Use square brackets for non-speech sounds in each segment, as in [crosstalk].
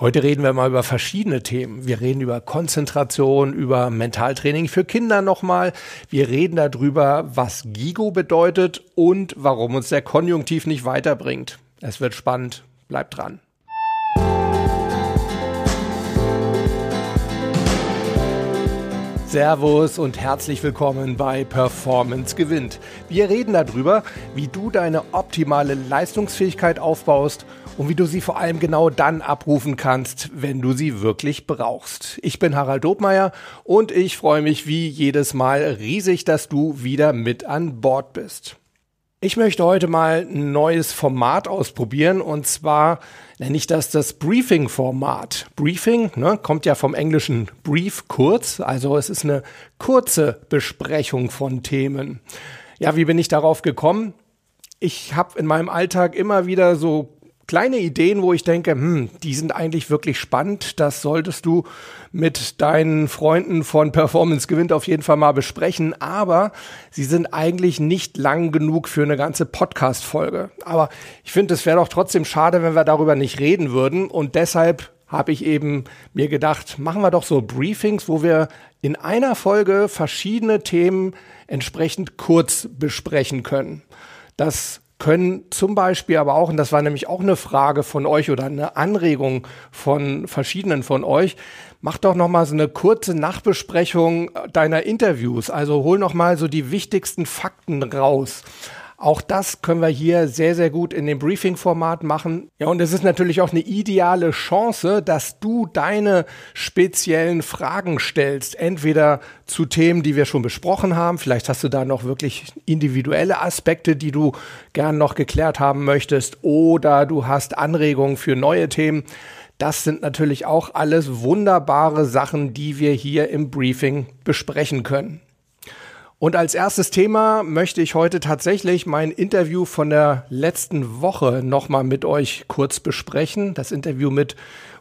Heute reden wir mal über verschiedene Themen. Wir reden über Konzentration, über Mentaltraining für Kinder nochmal. Wir reden darüber, was Gigo bedeutet und warum uns der Konjunktiv nicht weiterbringt. Es wird spannend. Bleibt dran. Servus und herzlich willkommen bei Performance gewinnt. Wir reden darüber, wie du deine optimale Leistungsfähigkeit aufbaust und wie du sie vor allem genau dann abrufen kannst, wenn du sie wirklich brauchst. Ich bin Harald Dobmeier und ich freue mich wie jedes Mal riesig, dass du wieder mit an Bord bist. Ich möchte heute mal ein neues Format ausprobieren und zwar nenne ich das das Briefing-Format. Briefing ne, kommt ja vom englischen Brief kurz, also es ist eine kurze Besprechung von Themen. Ja, wie bin ich darauf gekommen? Ich habe in meinem Alltag immer wieder so kleine Ideen, wo ich denke, hm, die sind eigentlich wirklich spannend. Das solltest du mit deinen Freunden von Performance Gewinnt auf jeden Fall mal besprechen. Aber sie sind eigentlich nicht lang genug für eine ganze Podcast-Folge. Aber ich finde, es wäre doch trotzdem schade, wenn wir darüber nicht reden würden. Und deshalb habe ich eben mir gedacht, machen wir doch so Briefings, wo wir in einer Folge verschiedene Themen entsprechend kurz besprechen können. Das können zum Beispiel aber auch, und das war nämlich auch eine Frage von euch oder eine Anregung von verschiedenen von euch, mach doch noch mal so eine kurze Nachbesprechung deiner Interviews. Also hol noch mal so die wichtigsten Fakten raus. Auch das können wir hier sehr, sehr gut in dem Briefing-Format machen. Ja, und es ist natürlich auch eine ideale Chance, dass du deine speziellen Fragen stellst. Entweder zu Themen, die wir schon besprochen haben. Vielleicht hast du da noch wirklich individuelle Aspekte, die du gern noch geklärt haben möchtest. Oder du hast Anregungen für neue Themen. Das sind natürlich auch alles wunderbare Sachen, die wir hier im Briefing besprechen können. Und als erstes Thema möchte ich heute tatsächlich mein Interview von der letzten Woche nochmal mit euch kurz besprechen. Das Interview mit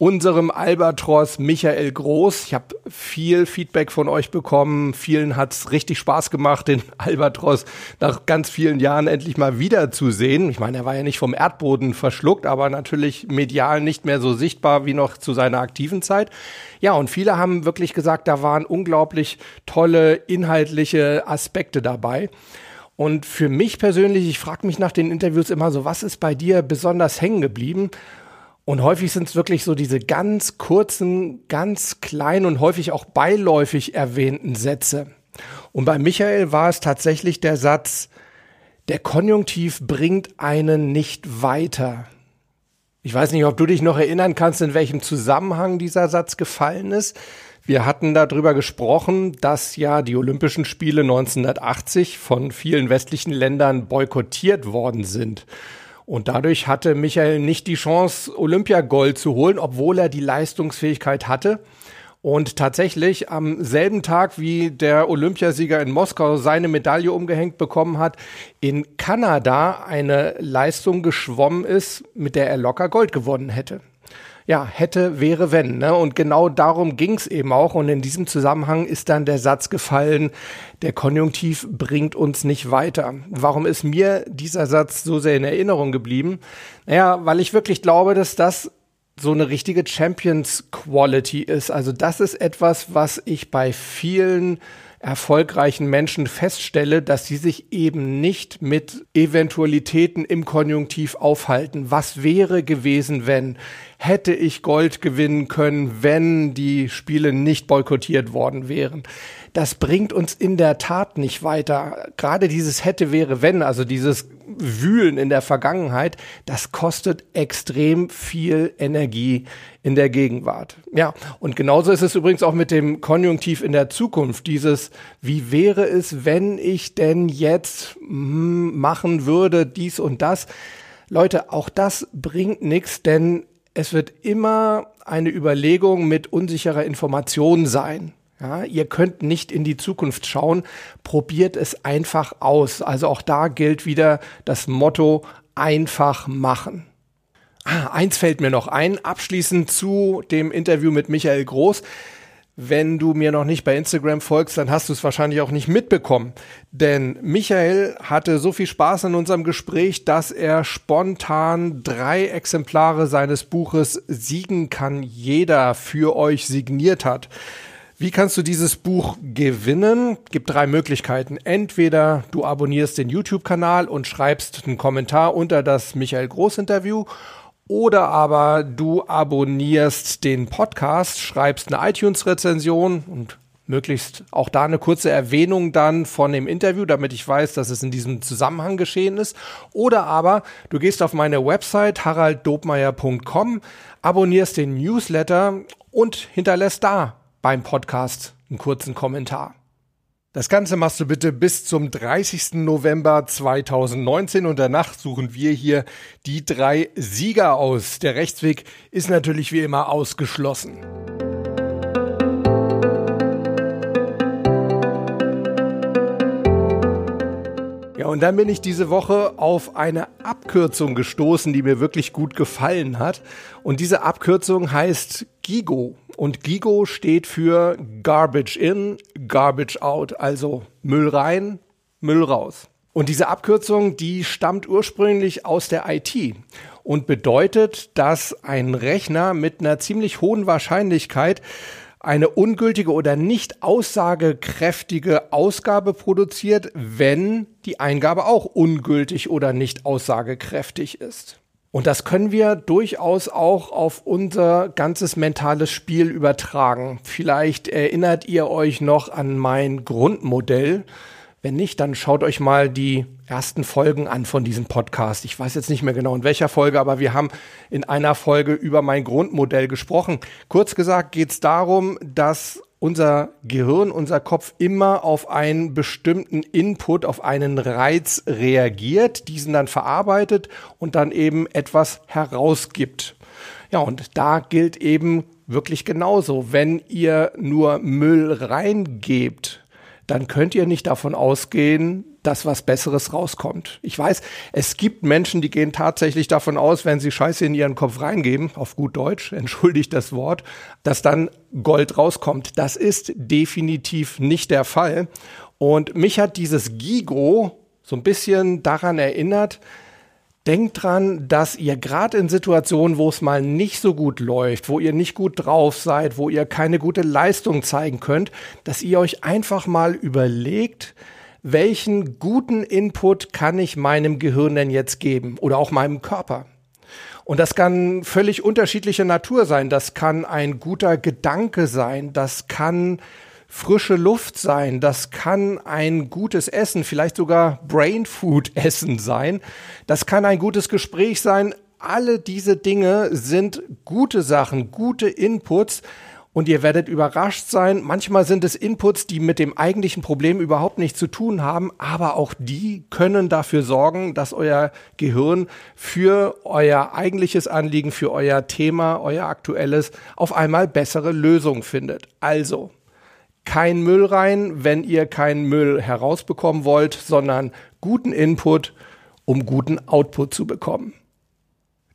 unserem Albatros Michael Groß. Ich habe viel Feedback von euch bekommen. Vielen hat's richtig Spaß gemacht, den [laughs] Albatros nach ganz vielen Jahren endlich mal wiederzusehen. Ich meine, er war ja nicht vom Erdboden verschluckt, aber natürlich medial nicht mehr so sichtbar wie noch zu seiner aktiven Zeit. Ja, und viele haben wirklich gesagt, da waren unglaublich tolle inhaltliche Aspekte dabei. Und für mich persönlich, ich frage mich nach den Interviews immer so, was ist bei dir besonders hängen geblieben? Und häufig sind es wirklich so diese ganz kurzen, ganz kleinen und häufig auch beiläufig erwähnten Sätze. Und bei Michael war es tatsächlich der Satz, der Konjunktiv bringt einen nicht weiter. Ich weiß nicht, ob du dich noch erinnern kannst, in welchem Zusammenhang dieser Satz gefallen ist. Wir hatten darüber gesprochen, dass ja die Olympischen Spiele 1980 von vielen westlichen Ländern boykottiert worden sind. Und dadurch hatte Michael nicht die Chance, Olympiagold zu holen, obwohl er die Leistungsfähigkeit hatte. Und tatsächlich am selben Tag, wie der Olympiasieger in Moskau seine Medaille umgehängt bekommen hat, in Kanada eine Leistung geschwommen ist, mit der er locker Gold gewonnen hätte ja, hätte, wäre, wenn. Ne? Und genau darum ging es eben auch. Und in diesem Zusammenhang ist dann der Satz gefallen, der Konjunktiv bringt uns nicht weiter. Warum ist mir dieser Satz so sehr in Erinnerung geblieben? Naja, weil ich wirklich glaube, dass das so eine richtige Champions Quality ist. Also das ist etwas, was ich bei vielen erfolgreichen Menschen feststelle, dass sie sich eben nicht mit Eventualitäten im Konjunktiv aufhalten. Was wäre gewesen, wenn? Hätte ich Gold gewinnen können, wenn die Spiele nicht boykottiert worden wären? Das bringt uns in der Tat nicht weiter. Gerade dieses hätte, wäre, wenn, also dieses Wühlen in der Vergangenheit, das kostet extrem viel Energie in der Gegenwart. Ja, und genauso ist es übrigens auch mit dem Konjunktiv in der Zukunft. Dieses, wie wäre es, wenn ich denn jetzt hm, machen würde, dies und das. Leute, auch das bringt nichts, denn es wird immer eine Überlegung mit unsicherer Information sein. Ja, ihr könnt nicht in die Zukunft schauen, probiert es einfach aus. Also auch da gilt wieder das Motto einfach machen. Ah, eins fällt mir noch ein, abschließend zu dem Interview mit Michael Groß. Wenn du mir noch nicht bei Instagram folgst, dann hast du es wahrscheinlich auch nicht mitbekommen. Denn Michael hatte so viel Spaß in unserem Gespräch, dass er spontan drei Exemplare seines Buches Siegen kann jeder für euch signiert hat. Wie kannst du dieses Buch gewinnen? Gibt drei Möglichkeiten. Entweder du abonnierst den YouTube-Kanal und schreibst einen Kommentar unter das Michael Groß-Interview oder aber du abonnierst den Podcast, schreibst eine iTunes-Rezension und möglichst auch da eine kurze Erwähnung dann von dem Interview, damit ich weiß, dass es in diesem Zusammenhang geschehen ist. Oder aber du gehst auf meine Website haralddobmeier.com, abonnierst den Newsletter und hinterlässt da beim Podcast einen kurzen Kommentar. Das Ganze machst du bitte bis zum 30. November 2019 und danach suchen wir hier die drei Sieger aus. Der Rechtsweg ist natürlich wie immer ausgeschlossen. Ja, und dann bin ich diese Woche auf eine Abkürzung gestoßen, die mir wirklich gut gefallen hat. Und diese Abkürzung heißt GIGO. Und GIGO steht für Garbage In, Garbage Out, also Müll rein, Müll raus. Und diese Abkürzung, die stammt ursprünglich aus der IT und bedeutet, dass ein Rechner mit einer ziemlich hohen Wahrscheinlichkeit eine ungültige oder nicht aussagekräftige Ausgabe produziert, wenn die Eingabe auch ungültig oder nicht aussagekräftig ist. Und das können wir durchaus auch auf unser ganzes mentales Spiel übertragen. Vielleicht erinnert ihr euch noch an mein Grundmodell. Wenn nicht, dann schaut euch mal die ersten Folgen an von diesem Podcast. Ich weiß jetzt nicht mehr genau in welcher Folge, aber wir haben in einer Folge über mein Grundmodell gesprochen. Kurz gesagt geht es darum, dass unser Gehirn, unser Kopf immer auf einen bestimmten Input, auf einen Reiz reagiert, diesen dann verarbeitet und dann eben etwas herausgibt. Ja, und da gilt eben wirklich genauso. Wenn ihr nur Müll reingebt, dann könnt ihr nicht davon ausgehen, dass was Besseres rauskommt. Ich weiß, es gibt Menschen, die gehen tatsächlich davon aus, wenn sie Scheiße in ihren Kopf reingeben, auf gut Deutsch, [laughs] entschuldigt das Wort, dass dann Gold rauskommt. Das ist definitiv nicht der Fall. Und mich hat dieses Gigo so ein bisschen daran erinnert, Denkt dran, dass ihr gerade in Situationen, wo es mal nicht so gut läuft, wo ihr nicht gut drauf seid, wo ihr keine gute Leistung zeigen könnt, dass ihr euch einfach mal überlegt, welchen guten Input kann ich meinem Gehirn denn jetzt geben oder auch meinem Körper? Und das kann völlig unterschiedlicher Natur sein. Das kann ein guter Gedanke sein. Das kann frische Luft sein. Das kann ein gutes Essen, vielleicht sogar Brain Food [laughs] Essen sein. Das kann ein gutes Gespräch sein. Alle diese Dinge sind gute Sachen, gute Inputs, und ihr werdet überrascht sein. Manchmal sind es Inputs, die mit dem eigentlichen Problem überhaupt nichts zu tun haben, aber auch die können dafür sorgen, dass euer Gehirn für euer eigentliches Anliegen, für euer Thema, euer aktuelles auf einmal bessere Lösungen findet. Also, kein Müll rein, wenn ihr keinen Müll herausbekommen wollt, sondern guten Input, um guten Output zu bekommen.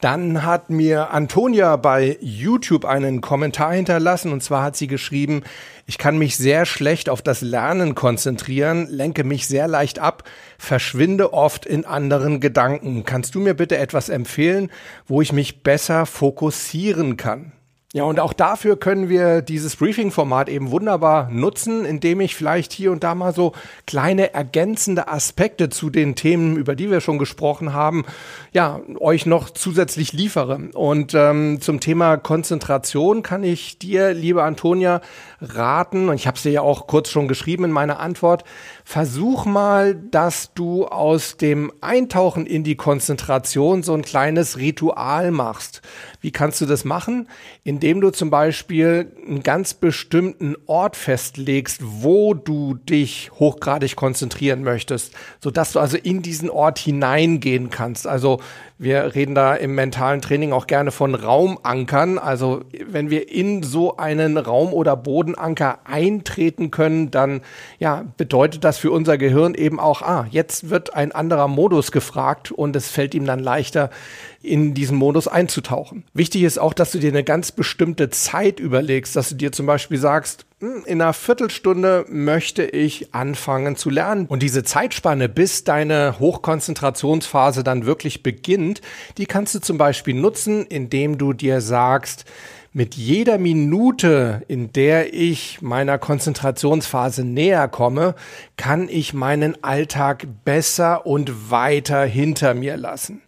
Dann hat mir Antonia bei YouTube einen Kommentar hinterlassen und zwar hat sie geschrieben, ich kann mich sehr schlecht auf das Lernen konzentrieren, lenke mich sehr leicht ab, verschwinde oft in anderen Gedanken. Kannst du mir bitte etwas empfehlen, wo ich mich besser fokussieren kann? Ja, und auch dafür können wir dieses Briefing-Format eben wunderbar nutzen, indem ich vielleicht hier und da mal so kleine ergänzende Aspekte zu den Themen, über die wir schon gesprochen haben, ja, euch noch zusätzlich liefere. Und ähm, zum Thema Konzentration kann ich dir, liebe Antonia, raten, und ich habe es dir ja auch kurz schon geschrieben in meiner Antwort, versuch mal, dass du aus dem Eintauchen in die Konzentration so ein kleines Ritual machst. Wie kannst du das machen? Indem du zum Beispiel einen ganz bestimmten Ort festlegst, wo du dich hochgradig konzentrieren möchtest, sodass du also in diesen Ort hineingehen kannst. Also Wir reden da im mentalen Training auch gerne von Raumankern. Also wenn wir in so einen Raum- oder Bodenanker eintreten können, dann ja, bedeutet das für unser Gehirn eben auch, ah, jetzt wird ein anderer Modus gefragt und es fällt ihm dann leichter, in diesen Modus einzutauchen. Wichtig ist auch, dass du dir eine ganz bestimmte Zeit überlegst, dass du dir zum Beispiel sagst, hm, in einer Viertelstunde möchte ich anfangen zu lernen. Und diese Zeitspanne, bis deine Hochkonzentrationsphase dann wirklich beginnt, die kannst du zum Beispiel nutzen, indem du dir sagst, mit jeder Minute, in der ich meiner Konzentrationsphase näher komme, kann ich meinen Alltag besser und weiter hinter mir lassen.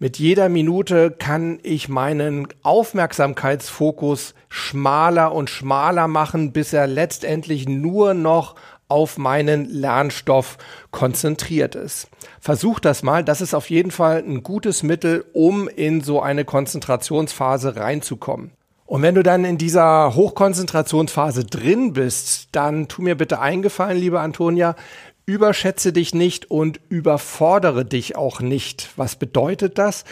Mit jeder Minute kann ich meinen Aufmerksamkeitsfokus schmaler und schmaler machen, bis er letztendlich nur noch auf meinen Lernstoff konzentriert ist. Versuch das mal. Das ist auf jeden Fall ein gutes Mittel, um in so eine Konzentrationsphase reinzukommen. Und wenn du dann in dieser Hochkonzentrationsphase drin bist, dann tu mir bitte eingefallen, liebe Antonia, überschätze dich nicht und überfordere dich auch nicht. Was bedeutet das?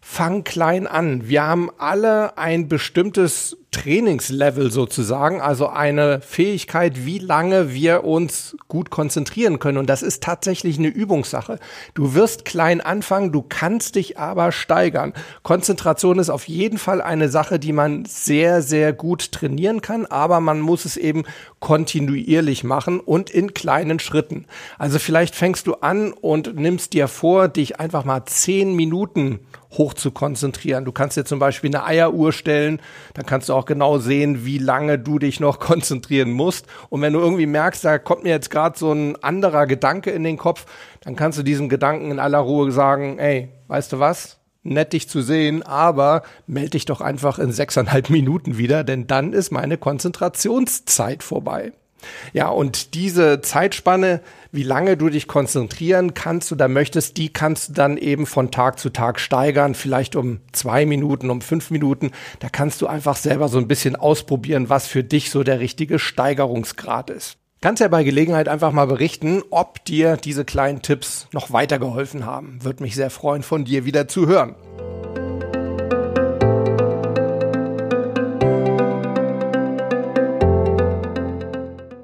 Fang klein an. Wir haben alle ein bestimmtes Trainingslevel sozusagen, also eine Fähigkeit, wie lange wir uns gut konzentrieren können. Und das ist tatsächlich eine Übungssache. Du wirst klein anfangen, du kannst dich aber steigern. Konzentration ist auf jeden Fall eine Sache, die man sehr, sehr gut trainieren kann, aber man muss es eben kontinuierlich machen und in kleinen Schritten. Also vielleicht fängst du an und nimmst dir vor, dich einfach mal zehn Minuten hoch zu konzentrieren. Du kannst dir zum Beispiel eine Eieruhr stellen, dann kannst du auch genau sehen, wie lange du dich noch [laughs] konzentrieren musst. Und wenn du irgendwie merkst, da kommt mir jetzt gerade so ein anderer Gedanke in den Kopf, dann kannst du diesem Gedanken in aller Ruhe sagen, ey, weißt du was? Nett dich zu sehen, aber melde dich doch einfach in sechseinhalb Minuten wieder, denn dann ist meine Konzentrationszeit vorbei. Ja, und diese Zeitspanne, wie lange du dich konzentrieren kannst oder möchtest, die kannst du dann eben von Tag zu Tag steigern, vielleicht um zwei Minuten, um fünf Minuten. Da kannst du einfach selber so ein bisschen ausprobieren, was für dich so der richtige Steigerungsgrad ist. Kannst ja bei Gelegenheit einfach mal berichten, ob dir diese kleinen Tipps noch weitergeholfen haben. Würde mich sehr freuen, von dir wieder zu hören.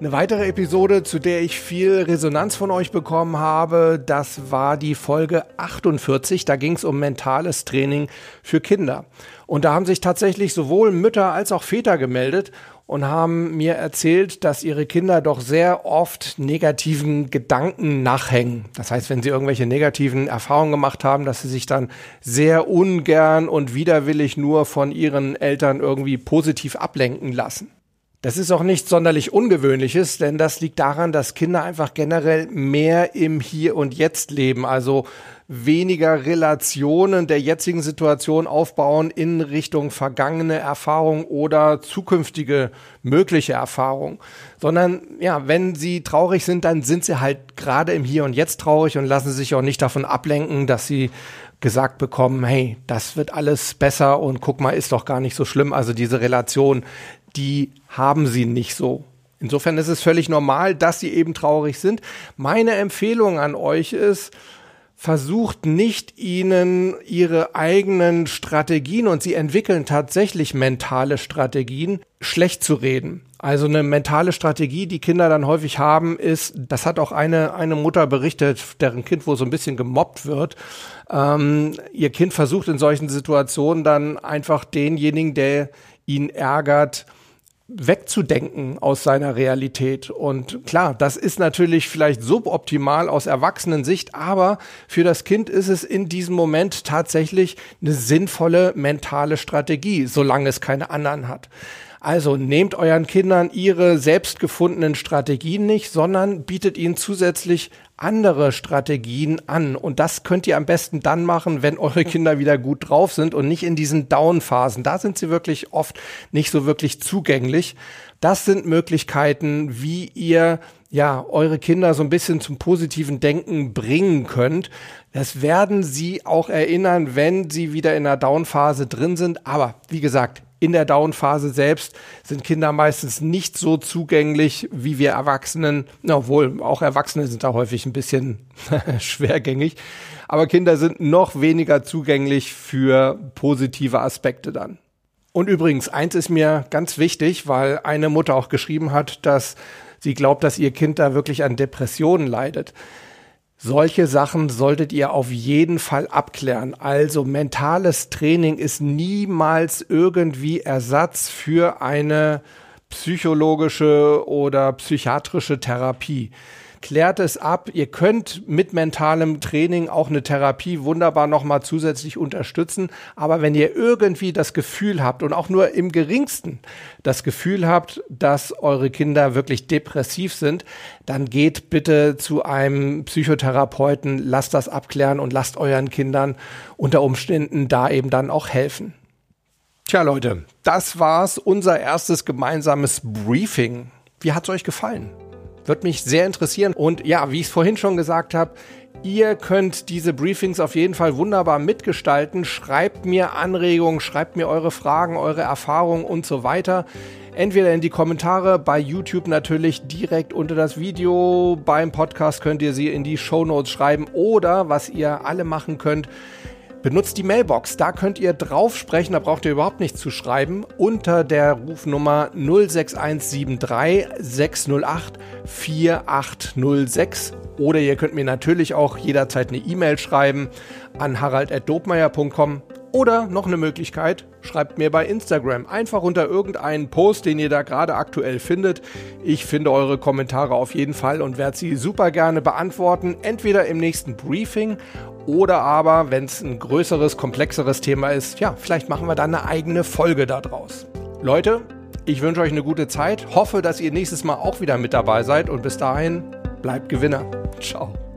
Eine weitere Episode, zu der ich viel Resonanz von euch bekommen habe, das war die Folge 48. Da ging es um mentales Training für Kinder. Und da haben sich tatsächlich sowohl Mütter als auch Väter gemeldet und haben mir erzählt, dass ihre Kinder doch sehr oft negativen Gedanken nachhängen. Das heißt, wenn sie irgendwelche negativen Erfahrungen gemacht haben, dass sie sich dann sehr ungern und widerwillig nur von ihren Eltern irgendwie positiv ablenken lassen. Das ist auch nichts sonderlich Ungewöhnliches, denn das liegt daran, dass Kinder einfach generell mehr im Hier und Jetzt leben, also weniger Relationen der jetzigen Situation aufbauen in Richtung vergangene Erfahrung oder zukünftige mögliche Erfahrung, sondern ja, wenn sie traurig sind, dann sind sie halt gerade im Hier und Jetzt traurig und lassen sich auch nicht davon ablenken, dass sie gesagt bekommen, hey, das wird alles besser und guck mal, ist doch gar nicht so schlimm. Also diese Relation, die haben sie nicht so. Insofern ist es völlig normal, dass sie eben traurig sind. Meine Empfehlung an euch ist, versucht nicht ihnen ihre eigenen Strategien und sie entwickeln tatsächlich mentale Strategien schlecht zu reden. Also eine mentale Strategie, die Kinder dann häufig haben, ist, das hat auch eine, eine Mutter berichtet, deren Kind wo so ein bisschen gemobbt wird. Ähm, ihr Kind versucht in solchen Situationen dann einfach denjenigen, der ihn ärgert, wegzudenken aus seiner Realität. Und klar, das ist natürlich vielleicht suboptimal aus Erwachsenensicht, aber für das Kind ist es in diesem Moment tatsächlich eine sinnvolle mentale Strategie, solange es keine anderen hat. Also nehmt euren Kindern ihre selbst gefundenen Strategien nicht, sondern bietet ihnen zusätzlich andere Strategien an. Und das könnt ihr am besten dann machen, wenn eure [laughs] Kinder wieder gut drauf sind und nicht in diesen Down-Phasen. Da sind sie wirklich oft nicht so wirklich zugänglich. Das sind Möglichkeiten, wie ihr ja, eure Kinder so ein bisschen zum positiven Denken bringen könnt. Das werden sie auch erinnern, wenn sie wieder in einer Down-Phase drin sind. Aber wie gesagt, in der Down-Phase selbst sind Kinder meistens nicht so zugänglich wie wir Erwachsenen, obwohl auch Erwachsene sind da häufig ein bisschen [laughs] schwergängig, aber Kinder sind noch weniger zugänglich für positive Aspekte dann. Und übrigens, eins ist mir ganz wichtig, weil eine Mutter auch geschrieben hat, dass sie glaubt, dass ihr Kind da wirklich an Depressionen leidet. Solche Sachen solltet ihr auf jeden Fall abklären. Also mentales Training ist niemals irgendwie Ersatz für eine psychologische oder psychiatrische Therapie klärt es ab. Ihr könnt mit mentalem Training auch eine Therapie wunderbar nochmal zusätzlich unterstützen. Aber wenn ihr irgendwie das Gefühl habt und auch nur im geringsten das Gefühl habt, dass eure Kinder wirklich depressiv sind, dann geht bitte zu einem Psychotherapeuten, lasst das abklären und lasst euren Kindern unter Umständen da eben dann auch helfen. Tja Leute, das war's, unser erstes gemeinsames Briefing. Wie hat's euch gefallen? Wird mich sehr interessieren. Und ja, wie ich es vorhin schon gesagt habe, Ihr könnt diese Briefings auf jeden Fall wunderbar mitgestalten. Schreibt mir Anregungen, schreibt mir eure Fragen, eure Erfahrungen und so weiter. Entweder in die Kommentare, bei YouTube natürlich direkt unter das Video. Beim Podcast könnt ihr sie in die Show Notes schreiben oder was ihr alle machen könnt, Benutzt die Mailbox, da könnt ihr drauf sprechen, da braucht ihr überhaupt nichts zu schreiben, unter der Rufnummer 06173 608 4806 oder ihr könnt mir natürlich auch jederzeit eine E-Mail schreiben an harald.dobmeier.com oder noch eine Möglichkeit, schreibt mir bei Instagram einfach unter irgendeinen Post, den ihr da gerade aktuell findet. Ich finde eure Kommentare auf jeden Fall und werde sie super gerne beantworten, entweder im nächsten Briefing oder aber, wenn es ein größeres, komplexeres Thema ist, ja, vielleicht machen wir dann eine eigene Folge daraus. Leute, ich wünsche euch eine gute Zeit, hoffe, dass ihr nächstes Mal auch wieder mit dabei seid und bis dahin bleibt Gewinner. Ciao.